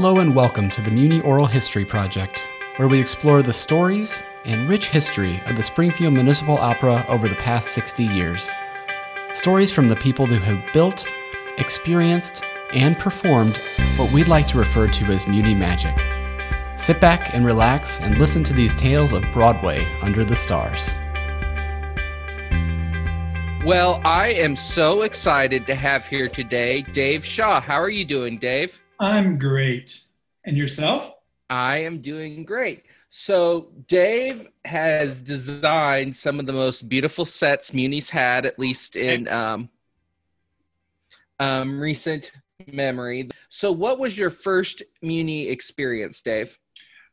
Hello and welcome to the Muni Oral History Project, where we explore the stories and rich history of the Springfield Municipal Opera over the past 60 years. Stories from the people who have built, experienced, and performed what we'd like to refer to as Muni magic. Sit back and relax and listen to these tales of Broadway under the stars. Well, I am so excited to have here today Dave Shaw. How are you doing, Dave? I'm great. And yourself? I am doing great. So, Dave has designed some of the most beautiful sets Muni's had, at least in um, um, recent memory. So, what was your first Muni experience, Dave?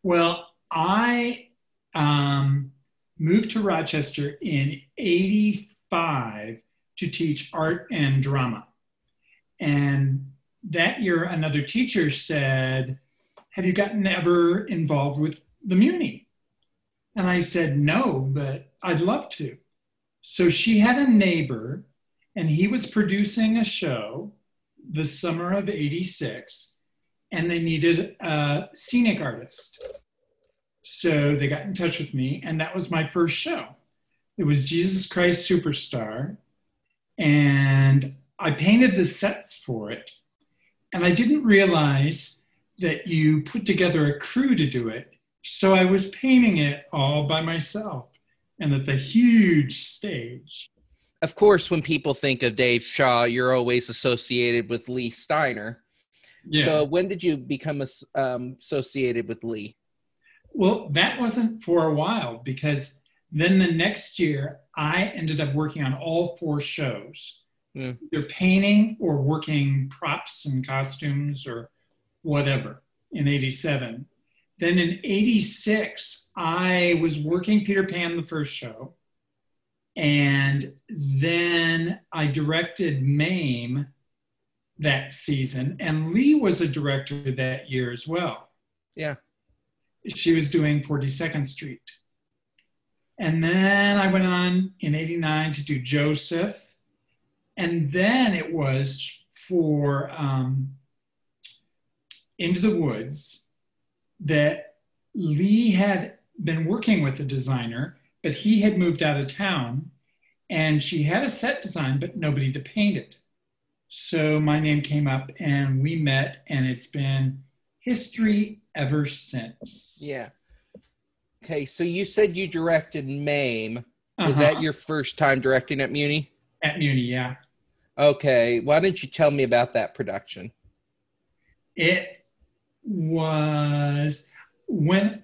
Well, I um, moved to Rochester in 85 to teach art and drama. And that year, another teacher said, Have you gotten ever involved with the Muni? And I said, No, but I'd love to. So she had a neighbor, and he was producing a show the summer of 86 and they needed a scenic artist. So they got in touch with me, and that was my first show. It was Jesus Christ Superstar, and I painted the sets for it. And I didn't realize that you put together a crew to do it. So I was painting it all by myself, and it's a huge stage. Of course, when people think of Dave Shaw, you're always associated with Leigh Steiner. Yeah. So, when did you become um, associated with Leigh? Well, that wasn't for a while because then the next year I ended up working on all four shows. Mm. Either painting or working props and costumes or whatever in 87. Then in 86, I was working Peter Pan the first show. And then I directed Mame that season. And Leigh was a director that year as well Yeah. she was doing 42nd Street. And then I went on in 89 to do Joseph. And then it was for um, Into the Woods that Leigh had been working with the designer, but he had moved out of town and she had a set design, but nobody to paint it. So my name came up and we met, and it's been history ever since. Yeah. Okay, so you said you directed Mame. Was Uh-huh. that your first time directing at Muni? At Muni, yeah. Okay, why don't you tell me about that production? It was when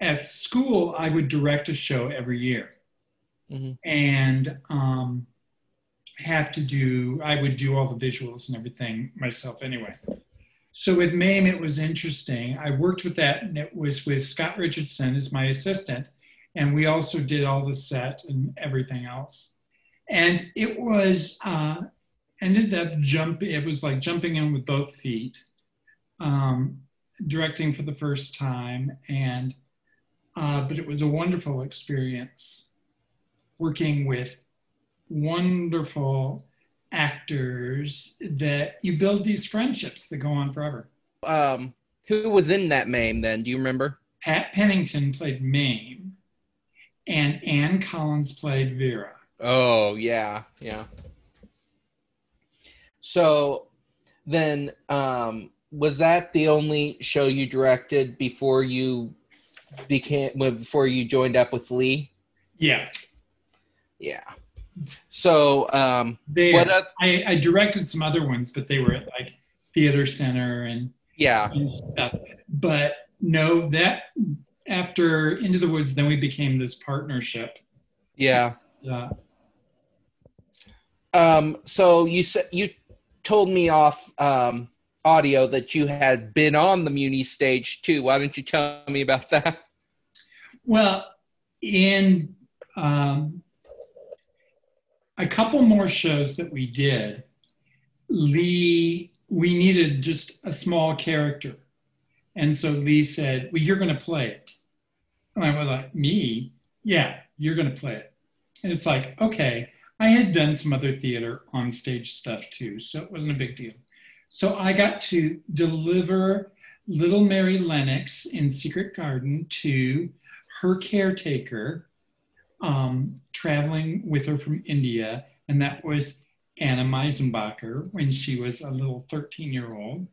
at school I would direct a show every year Mhm. and um, have to do, I would do all the visuals and everything myself anyway. So with MAME, it was interesting. I worked with that and it was with Scott Richardson as my assistant. And we also did all the set and everything else. And it was, uh, ended up jumping, it was like jumping in with both feet, um, directing for the first time. And, uh, but it was a wonderful experience working with wonderful actors that you build these friendships that go on forever. Um, who was in that Mame then? Do you remember? Pat Pennington played Mame, and Ann Collins played Vera. Oh, yeah, yeah. So then, um, was that the only show you directed before you became before you joined up with Leigh? Yeah, Yeah. So, um, there. what? I, I directed some other ones, but they were at like Theater Center and, yeah. and stuff. But no, that after Into the Woods, then we became this partnership. Yeah. Uh, Um, so you said you told me off um, audio that you had been on the Muni stage too. Why don't you tell me about that? Well, in um, a couple more shows that we did, Leigh, we needed just a small character. And so Leigh said, Well, you're going to play it. And I was like, Me? Yeah, you're going to play it. And it's like, okay, I had done some other theater on stage stuff too, so it wasn't a big deal. So I got to deliver little Mary Lennox in Secret Garden to her caretaker um, traveling with her from India, and that was Anna Meisenbacher when she was a little 13 year old.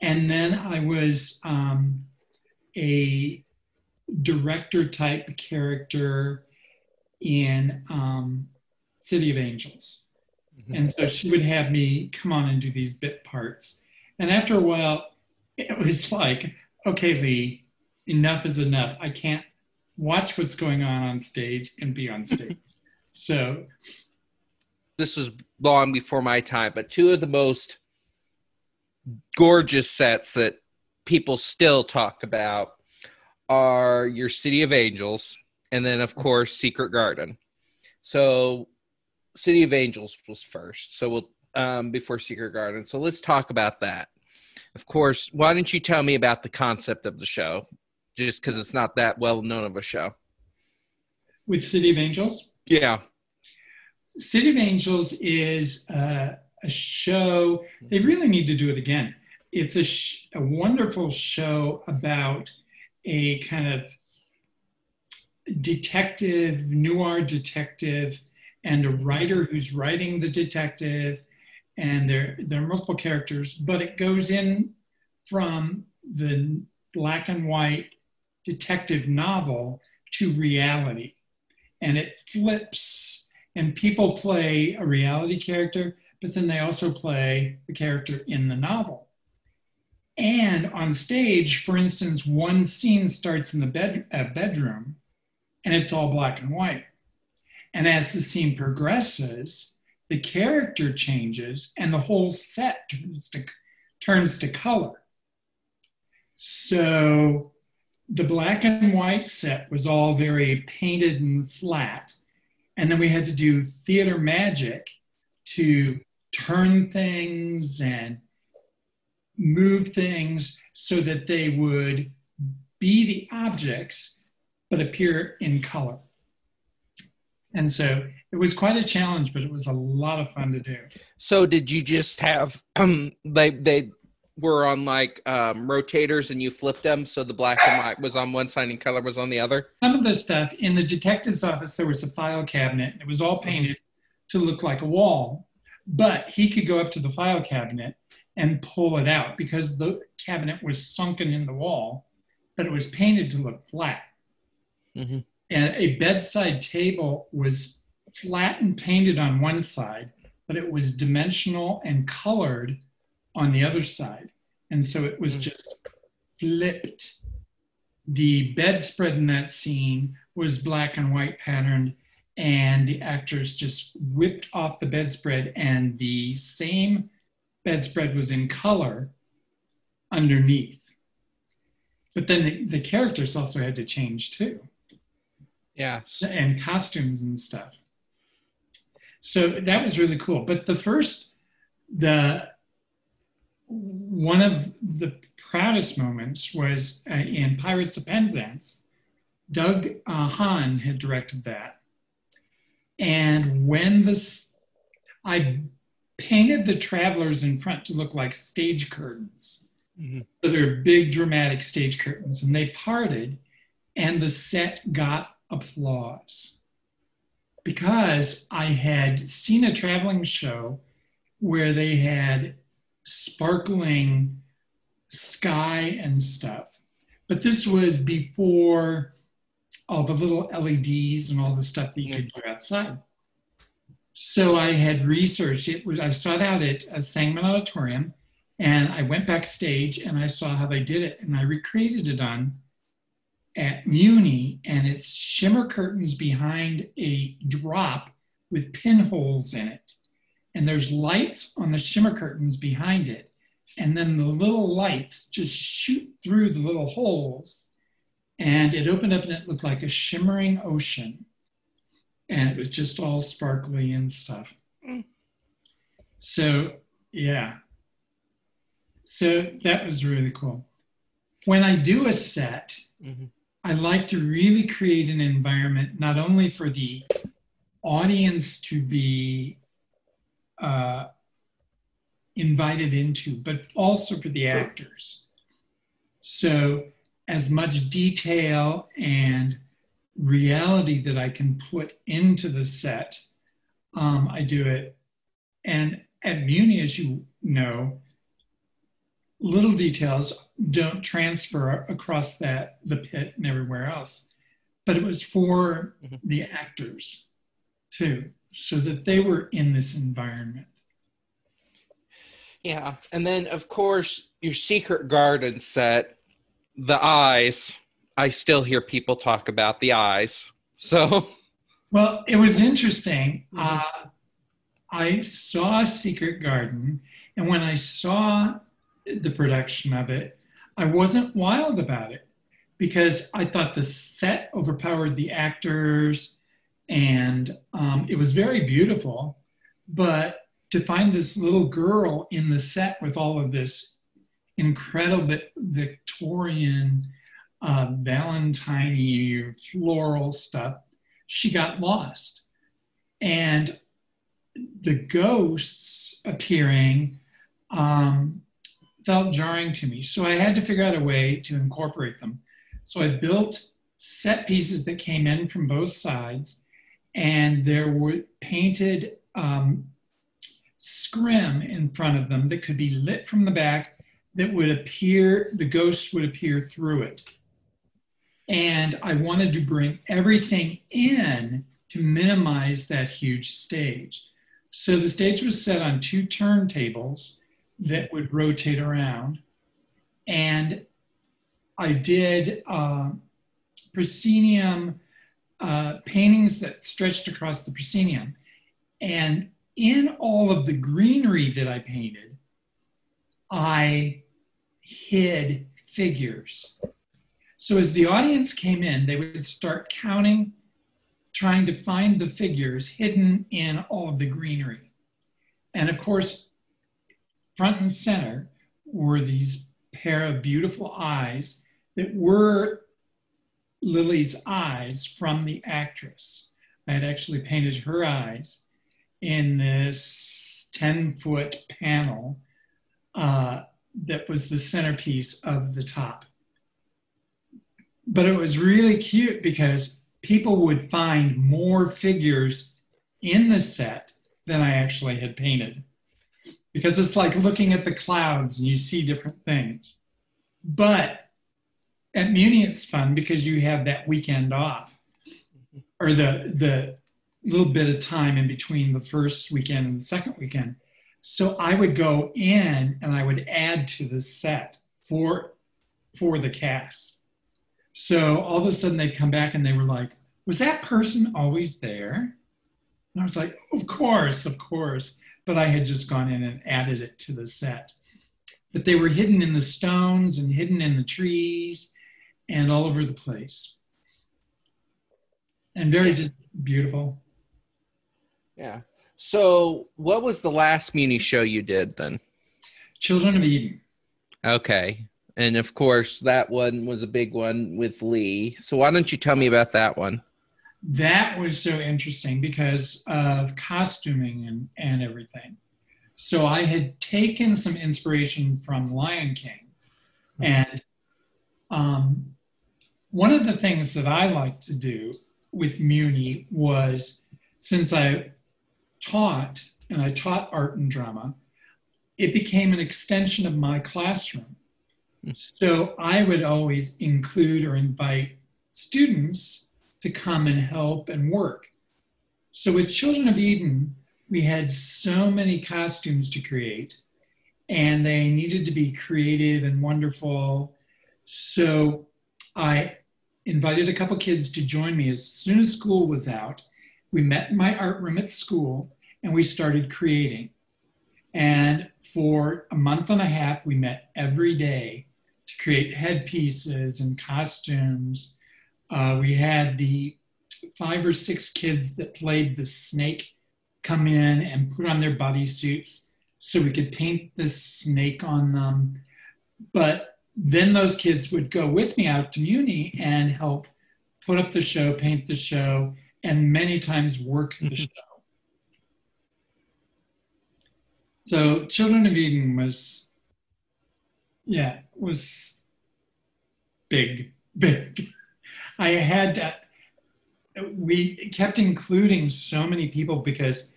And then I was um, a director type character in um, City of Angels. Mm-hmm. And so she would have me come on and do these bit parts. And after a while, it was like, okay, Leigh, enough is enough. I can't watch what's going on on stage and be on stage. so this was long before my time, but two of the most gorgeous sets that people still talk about are your City of Angels and then of course Secret Garden. So City of Angels was first. So we'll um, before Secret Garden. So let's talk about that. Of course, why don't you tell me about the concept of the show? Just because it's not that well known of a show. With City of Angels? Yeah. City of Angels is uh, a show. They really need to do it again. It's a, sh- a wonderful show about a kind of detective, noir detective, and a writer who's writing the detective, and there there are multiple characters, but it goes in from the black and white detective novel to reality, and it flips, and people play a reality character, but then they also play the character in the novel. And on stage, for instance, one scene starts in the bed, bedroom and it's all black and white. And as the scene progresses, the character changes and the whole set turns to, turns to color. So the black and white set was all very painted and flat. And then we had to do theater magic to turn things and move things so that they would be the objects but appear in color. And so it was quite a challenge, but it was a lot of fun to do. So did you just have um they they were on like um, rotators and you flipped them so the black and white was on one side and color was on the other? Some of the stuff in the detective's office there was a file cabinet and it was all painted to look like a wall, but he could go up to the file cabinet and pull it out because the cabinet was sunken in the wall, but it was painted to look flat. Mm-hmm. And a bedside table was flat and painted on one side, but it was dimensional and colored on the other side. And so it was mm-hmm. just flipped. The bedspread in that scene was black and white patterned, and the actors just whipped off the bedspread, and the same bedspread was in color underneath. But then the, the characters also had to change too. Yeah. And costumes and stuff. So that was really cool. But the first, the one of the proudest moments was uh, in Pirates of Penzance. Doug uh, Hahn had directed that. And when this, I painted the travelers in front to look like stage curtains. Mm-hmm. So they're big dramatic stage curtains, and they parted, and the set got applause because I had seen a traveling show where they had sparkling sky and stuff. But this was before all the little LEDs and all the stuff that you could do outside. So I had researched it. Was I sought out at a Sangamon Auditorium, and I went backstage and I saw how they did it, and I recreated it on at Muni, and it's shimmer curtains behind a drop with pinholes in it. And there's lights on the shimmer curtains behind it. And then the little lights just shoot through the little holes. And it opened up and it looked like a shimmering ocean. And it was just all sparkly and stuff. Mm. So, yeah. So that was really cool. When I do a set, mm-hmm. I like to really create an environment not only for the audience to be uh, invited into, but also for the actors. So, as much detail and reality that I can put into the set, um, I do it. And at Muni, as you know, little details don't transfer across that the pit and everywhere else. But it was for Mhm. the actors too, so that they were in this environment. Yeah. And then, of course, your Secret Garden set, the eyes. I still hear people talk about the eyes. So, Well, it was interesting. Uh, I saw Secret Garden, and when I saw the production of it, I wasn't wild about it because I thought the set overpowered the actors, and um, it was very beautiful. But to find this little girl in the set with all of this incredible Victorian, uh, Valentine floral stuff, she got lost. And the ghosts appearing um, felt jarring to me. So I had to figure out a way to incorporate them. So I built set pieces that came in from both sides, and there were painted um, scrim in front of them that could be lit from the back that would appear, the ghosts would appear through it. And I wanted to bring everything in to minimize that huge stage. So the stage was set on two turntables that would rotate around. And I did uh, proscenium uh, paintings that stretched across the proscenium. And in all of the greenery that I painted, I hid figures. So as the audience came in, they would start counting, trying to find the figures hidden in all of the greenery. And of course, front and center were these pair of beautiful eyes that were Lily's eyes from the actress. I had actually painted her eyes in this 10 foot panel uh, that was the centerpiece of the top. But it was really cute because people would find more figures in the set than I actually had painted. Because it's like looking at the clouds and you see different things. But at Muni, it's fun because you have that weekend off or the, the little bit of time in between the first weekend and the second weekend. So I would go in and I would add to the set for, for the cast. So all of a sudden they'd come back and they were like, was that person always there? And I was like, of course, of course. But I had just gone in and added it to the set. But they were hidden in the stones and hidden in the trees and all over the place. And very just beautiful. yeah. So, what was the last Muni show you did then? Children of Eden. Okay. And of course, that one was a big one with Leigh. So, why don't you tell me about that one? That was so interesting because of costuming and, and everything. So I had taken some inspiration from Lion King. And um, one of the things that I like to do with Muni was since I taught and I taught art and drama, it became an extension of my classroom. So I would always include or invite students to come and help and work. So with Children of Eden, we had so many costumes to create, and they needed to be creative and wonderful. So I invited a couple kids to join me as soon as school was out. We met in my art room at school and we started creating. And for a month and a half, we met every day to create headpieces and costumes. Uh, we had the five or six kids that played the snake come in and put on their bodysuits so we could paint the snake on them. But then those kids would go with me out to Muni and help put up the show, paint the show, and many times work the show. So Children of Eden was, yeah, was big, big. I had to, we kept including so many people because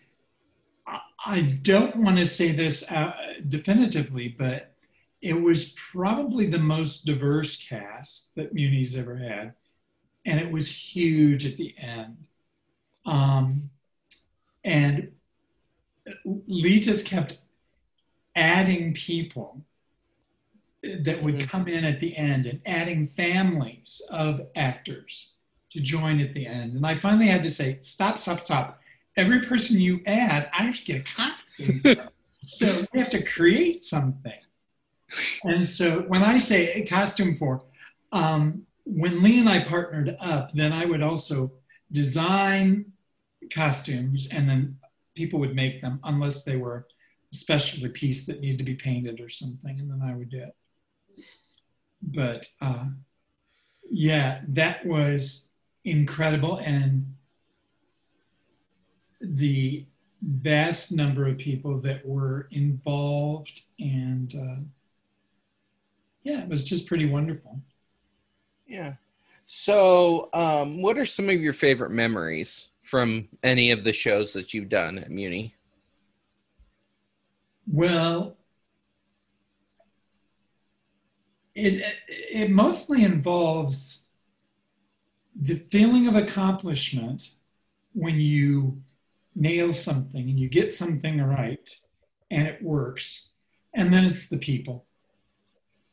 I, don't want to say this uh, definitively, but it was probably the most diverse cast that Muni's ever had. And it was huge at the end. Um, and Leigh just kept adding people that would mm-hmm. come in at the end and adding families of actors to join at the end. And I finally had to say, stop, stop, stop. Every person you add, I have to get a costume. so we have to create something. And so when I say a costume for, um, when Leigh and I partnered up, then I would also design costumes and then people would make them unless they were a specialty piece that needed to be painted or something, and then I would do it. But uh, yeah, that was incredible. And the vast number of people that were involved and uh, yeah, it was just pretty wonderful. Yeah. So, um, what are some of your favorite memories from any of the shows that you've done at Muni? Well, it, it mostly involves the feeling of accomplishment when you nail something and you get something right and it works. And then it's the people.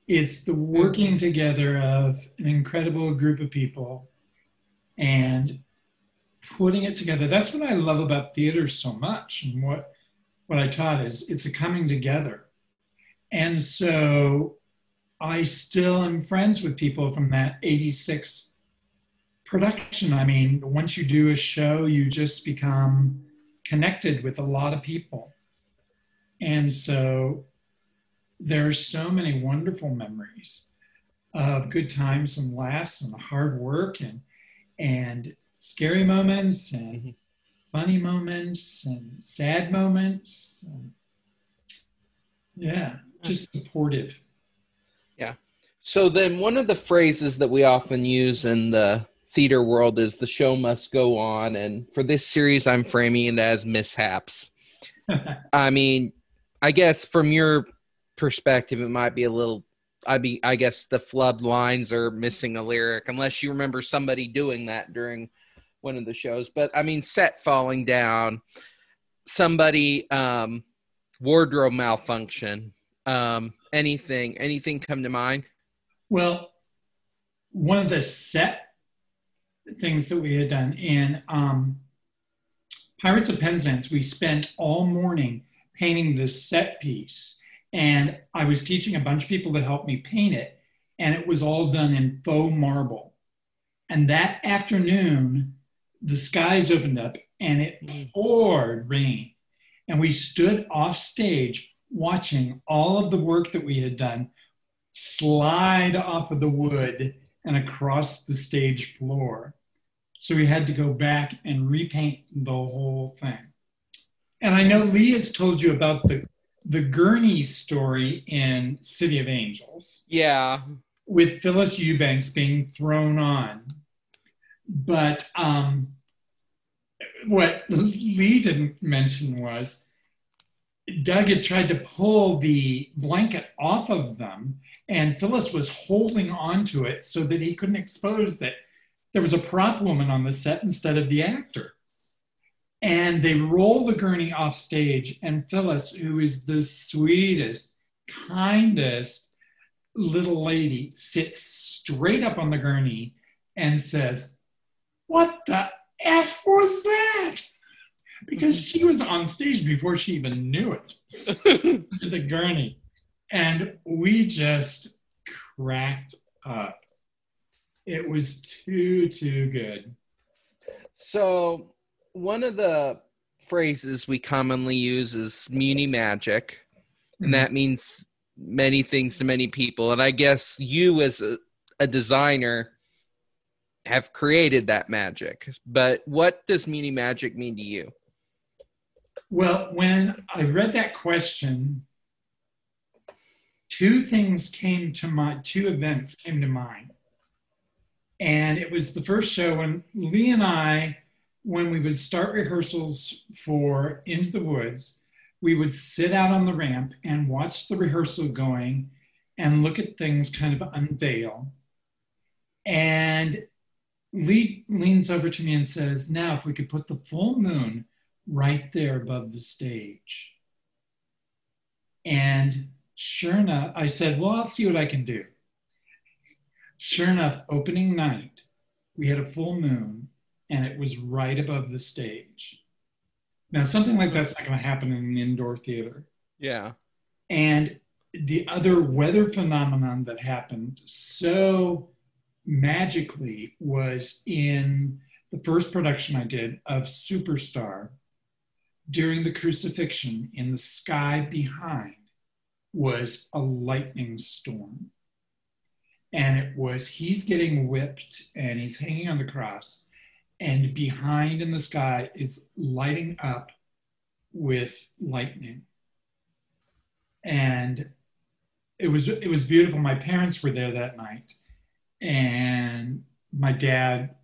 It's the working mm-hmm. together of an incredible group of people and putting it together. That's what I love about theater so much. And what, what I taught is it's a coming together. And so I still am friends with people from that 86 production. I mean, once you do a show, you just become connected with a lot of people. And so there's so many wonderful memories of good times and laughs and hard work and and scary moments and mm-hmm. funny moments and sad moments. And yeah, just supportive. Yeah. So then one of the phrases that we often use in the theater world is the show must go on. And for this series, I'm framing it as mishaps. I mean, I guess from your perspective, it might be a little. I be, I guess the flubbed lines are missing a lyric, unless you remember somebody doing that during one of the shows. But I mean, set falling down, somebody um, wardrobe malfunction, um, anything, anything come to mind? Well, one of the set things that we had done in um, Pirates of Penzance, we spent all morning painting this set piece. And I was teaching a bunch of people to help me paint it. And it was all done in faux marble. And that afternoon, the skies opened up and it mm. poured rain. And we stood off stage watching all of the work that we had done slide off of the wood and across the stage floor. So we had to go back and repaint the whole thing. And I know Leigh has told you about the the gurney story in City of Angels. Yeah. With Phyllis Eubanks being thrown on. But um, what Leigh didn't mention was Doug had tried to pull the blanket off of them, and Phyllis was holding onto it so that he couldn't expose that there was a prop woman on the set instead of the actor. And they roll the gurney off stage, and Phyllis, who is the sweetest, kindest little lady, sits straight up on the gurney and says, What the F was that? Because she was on stage before she even knew it. the gurney. And we just cracked up. It was too, too good. So, one of the phrases we commonly use is Muni magic, and mm-hmm. that means many things to many people. And I guess you, as a, a designer, have created that magic. But what does Muni magic mean to you? Well, when I read that question, two things came to mind, two events came to mind. and it was the first show when Leigh and I, when we would start rehearsals for Into the Woods, we would sit out on the ramp and watch the rehearsal going and look at things kind of unveil. And Leigh leans over to me and says, Now, if we could put the full moon right there above the stage. And sure enough, I said, Well, I'll see what I can do. Sure enough, opening night, we had a full moon and it was right above the stage. Now, something like that's not going to happen in an indoor theater. Yeah. And the other weather phenomenon that happened so magically was in the first production I did of Superstar during the crucifixion in the sky behind was a lightning storm. And it was, he's getting whipped and he's hanging on the cross. And behind in the sky is lighting up with lightning. And it was it was beautiful. My parents were there that night, and my dad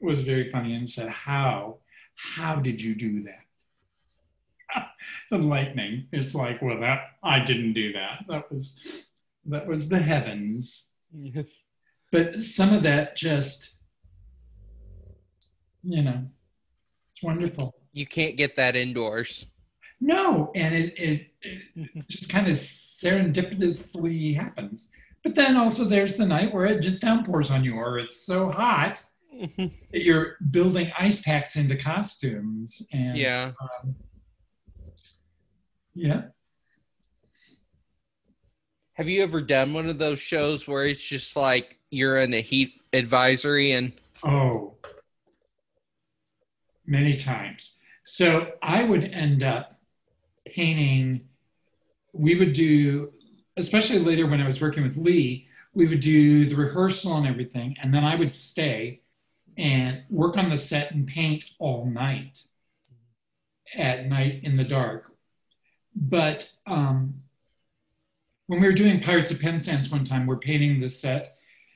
was very funny and said, "How how did you do that?" the lightning. is like, well, that I didn't do that. That was that was the heavens. Yes. But some of that just, you know, it's wonderful. You can't get that indoors. No, and it, it, it just kind of serendipitously happens. But then also there's the night where it just downpours on you, or it's so hot that you're building ice packs into costumes. And yeah. um, yeah, Have you ever done one of those shows where it's just like you're in a heat advisory and oh, many times. So I would end up painting. We would do, especially later when I was working with Leigh, we would do the rehearsal and everything, and then I would stay and work on the set and paint all night at night in the dark. But um, when we were doing Pirates of Penzance one time, we're painting the set,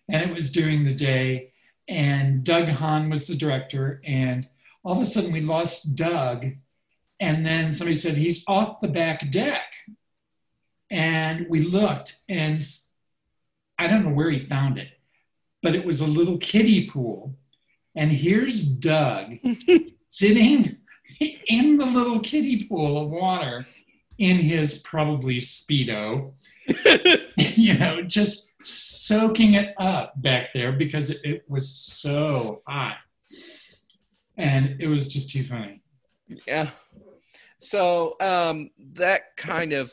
and it was during the day, and Doug Hahn was the director, and all of a sudden we lost Doug, and then somebody said he's off the back deck, and we looked, and I don't know where he found it, but it was a little kiddie pool, and here's Doug sitting in the little kiddie pool of water in his probably speedo you know just soaking it up back there because it, it was so hot. And it was just too funny. Yeah. So um that kind of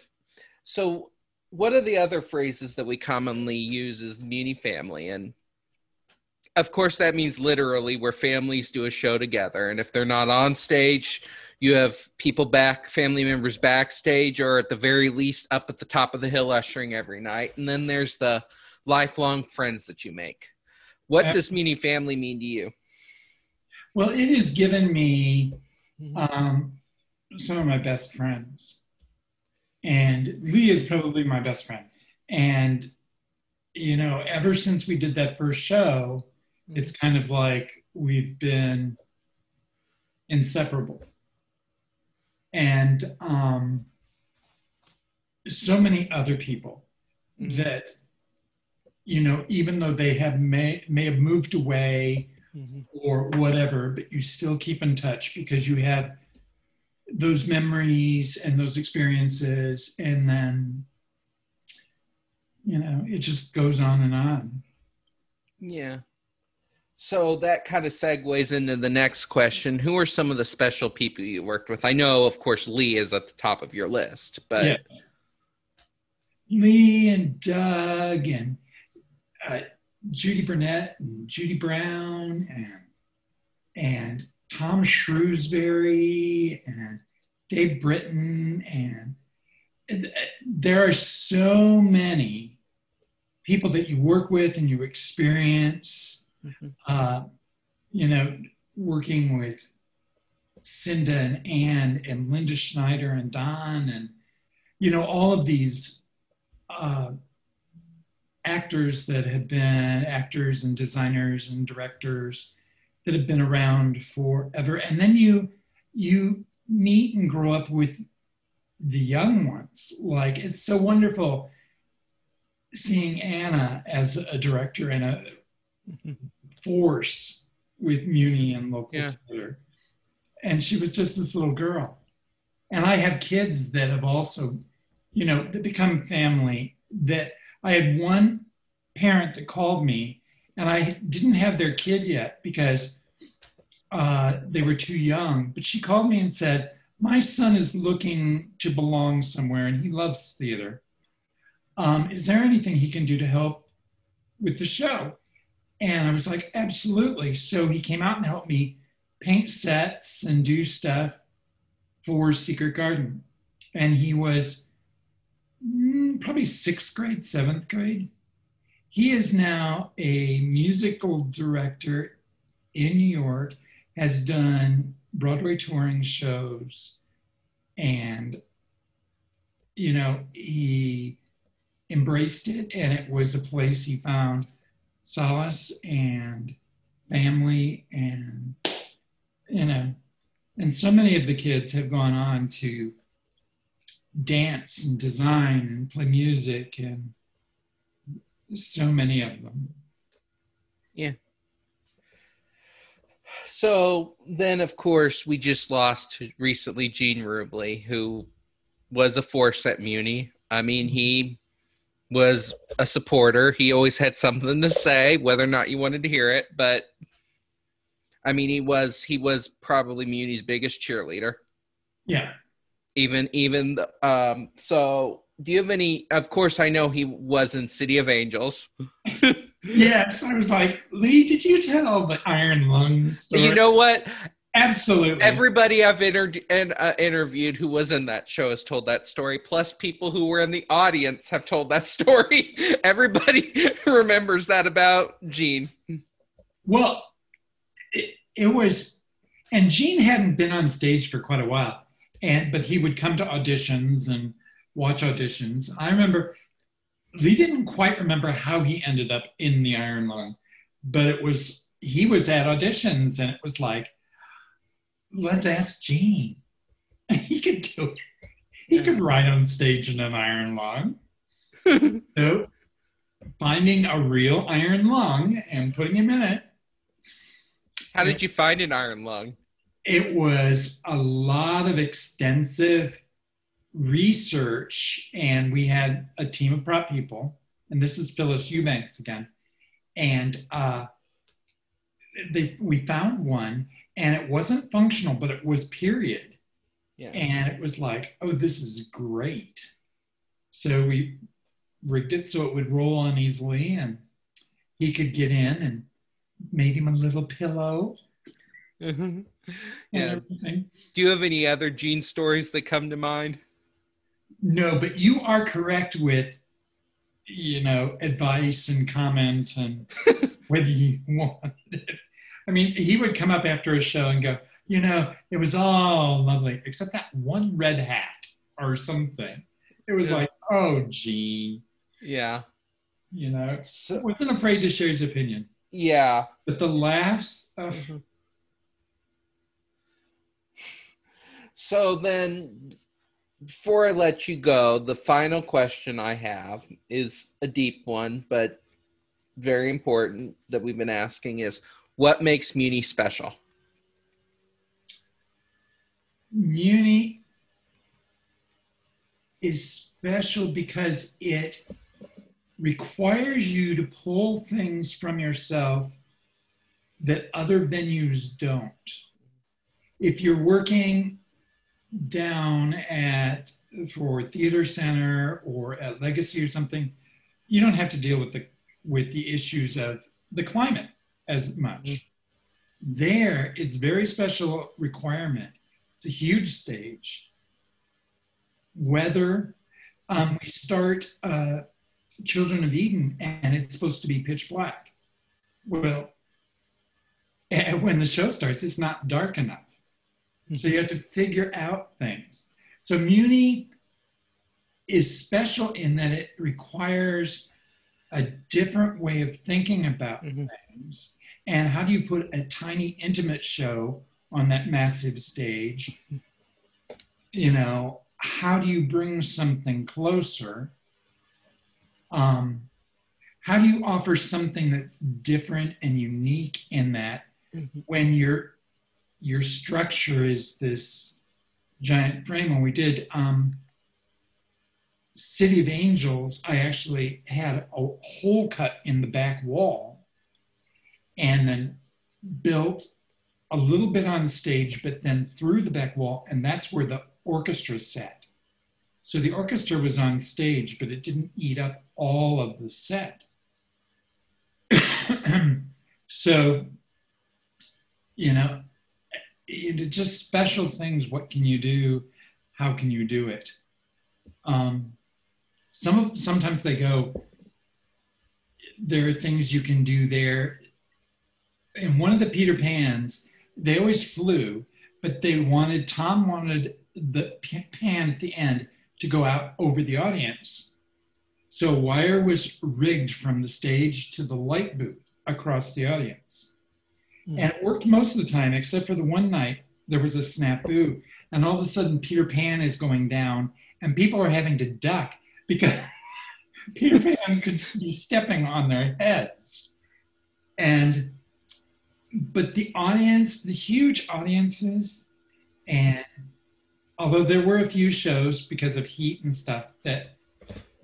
so what are the other phrases that we commonly use as muni family? And of course that means literally where families do a show together. And if they're not on stage you have people back family members backstage or at the very least up at the top of the hill ushering every night. And then there's the lifelong friends that you make. What does Muni family mean to you? Well it has given me um, some of my best friends. And Leigh is probably my best friend. And, you know, ever since we did that first show, it's kind of like we've been inseparable. And um, so many other people Mhm. that, you know, even though they have may, may have moved away or whatever, but you still keep in touch because you have those memories and those experiences, and then you know it just goes on and on. Yeah. So that kind of segues into the next question. Who are some of the special people you worked with? I know, of course, Leigh is at the top of your list, but Yes. Leigh and Doug and uh, Judy Burnett and Judy Brown and and Tom Shrewsbury and Dave Britton and and, uh, there are so many people that you work with and you experience. Mhm. Uh, you know, working with Cinda and Ann and Linda Schneider and Don and you know all of these uh, actors that have been actors and designers and directors that have been around forever. And then you you meet and grow up with the young ones. Like it's so wonderful seeing Anna as a director and a force with Muni and local Yeah. theater. And she was just this little girl. And I have kids that have also, you know, that become family. That I had one parent that called me, and I didn't have their kid yet because uh, they were too young. But she called me and said, My son is looking to belong somewhere and he loves theater. Um, is there anything he can do to help with the show? And I was like, Absolutely. So he came out and helped me paint sets and do stuff for Secret Garden. And he was mm, probably sixth grade, seventh grade. He is now a musical director in New York, has done Broadway touring shows, and you know, he embraced it, and it was a place he found solace and family, and you know, and so many of the kids have gone on to dance and design and play music and so many of them. Yeah. So then, of course, we just lost recently Gene Rubley, who was a force at Muni. I mean, he was a supporter. He always had something to say, whether or not you wanted to hear it. But I mean, he was he was probably Muni's biggest cheerleader. Yeah. Even even the, um. So, do you have any? Of course, I know he was in City of Angels. Yes, I was like, Leigh, did you tell the Iron Lung story? You know what? Absolutely. Everybody I've inter- and, uh, interviewed who was in that show has told that story. Plus, people who were in the audience have told that story. Everybody remembers that about Gene. well, it, it was, and Gene hadn't been on stage for quite a while, and but he would come to auditions and watch auditions. I remember Leigh didn't quite remember how he ended up in the Iron Lung, but it was he was at auditions, and it was like, let's ask Gene. he could do it. He could ride on stage in an iron lung. so finding a real iron lung and putting him in it, How did you find an iron lung? it was a lot of extensive research. And we had a team of prop people, and this is Phyllis Eubanks again. And uh, they, we found one, and it wasn't functional, but it was period. Yeah. And it was like, oh, this is great. So we rigged it so it would roll on easily and he could get in and made him a little pillow yeah. everything. Do you have any other Gene stories that come to mind? No, but you are correct with, you know, advice and comment and whether you want it. I mean, he would come up after a show and go, you know, it was all lovely, except that one red hat or something. It was Yeah. like, oh, gee, Yeah. you know, So, wasn't afraid to share his opinion. yeah. But the laughs, uh, So then, before I let you go, the final question I have is a deep one, but very important that we've been asking is what makes Muni special? Muni is special because it requires you to pull things from yourself that other venues don't. If you're working down at for theater center or at legacy or something you don't have to deal with the with the issues of the climate as much. There it's very special requirement. It's a huge stage. Weather um, we start uh, children of eden and it's supposed to be pitch black. Well when the show starts it's not dark enough. So you have to figure out things. So Muni is special in that it requires a different way of thinking about Mhm. things? And how do you put a tiny, intimate show on that massive stage? You know, how do you bring something closer? Um, how do you offer something that's different and unique in that Mhm. when your your structure is this giant frame? When we did um, City of Angels, I actually had a hole cut in the back wall and then built a little bit on stage, but then through the back wall, and that's where the orchestra sat. So the orchestra was on stage, but it didn't eat up all of the set. so, you know, it, just special things. What can you do? How can you do it? Um, some of sometimes they go. There are things you can do there. In one of the Peter Pans, they always flew, but they wanted Tom wanted the pan at the end to go out over the audience. So a wire was rigged from the stage to the light booth across the audience. Hmm. And it worked most of the time, except for the one night there was a snafu. And all of a sudden, Peter Pan is going down, and people are having to duck because Peter Pan could be stepping on their heads. And, but the audience, the huge audiences, and although there were a few shows because of heat and stuff that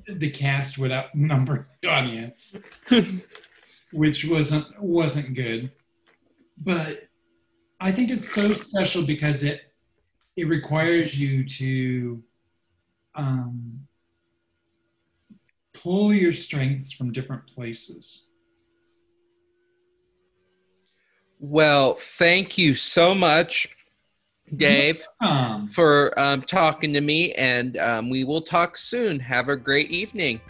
the cast would outnumber the audience, which wasn't wasn't good. But I think it's so special because it it requires you to um, pull your strengths from different places. Well, thank you so much, Dave, for um, talking to me, and um, we will talk soon. Have a great evening.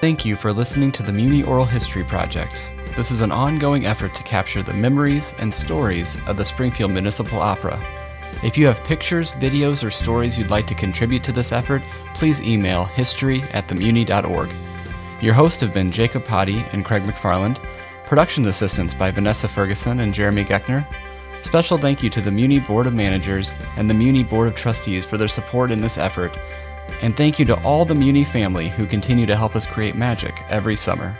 Thank you for listening to the Muni Oral History Project. This is an ongoing effort to capture the memories and stories of the Springfield Municipal Opera. If you have pictures, videos, or stories you'd like to contribute to this effort, please email history at themuni.org. Your hosts have been Jacob Potty and Craig McFarland, production assistants by Vanessa Ferguson and Jeremy Geckner. Special thank you to the Muni Board of Managers and the Muni Board of Trustees for their support in this effort, and thank you to all the Muni family who continue to help us create magic every summer.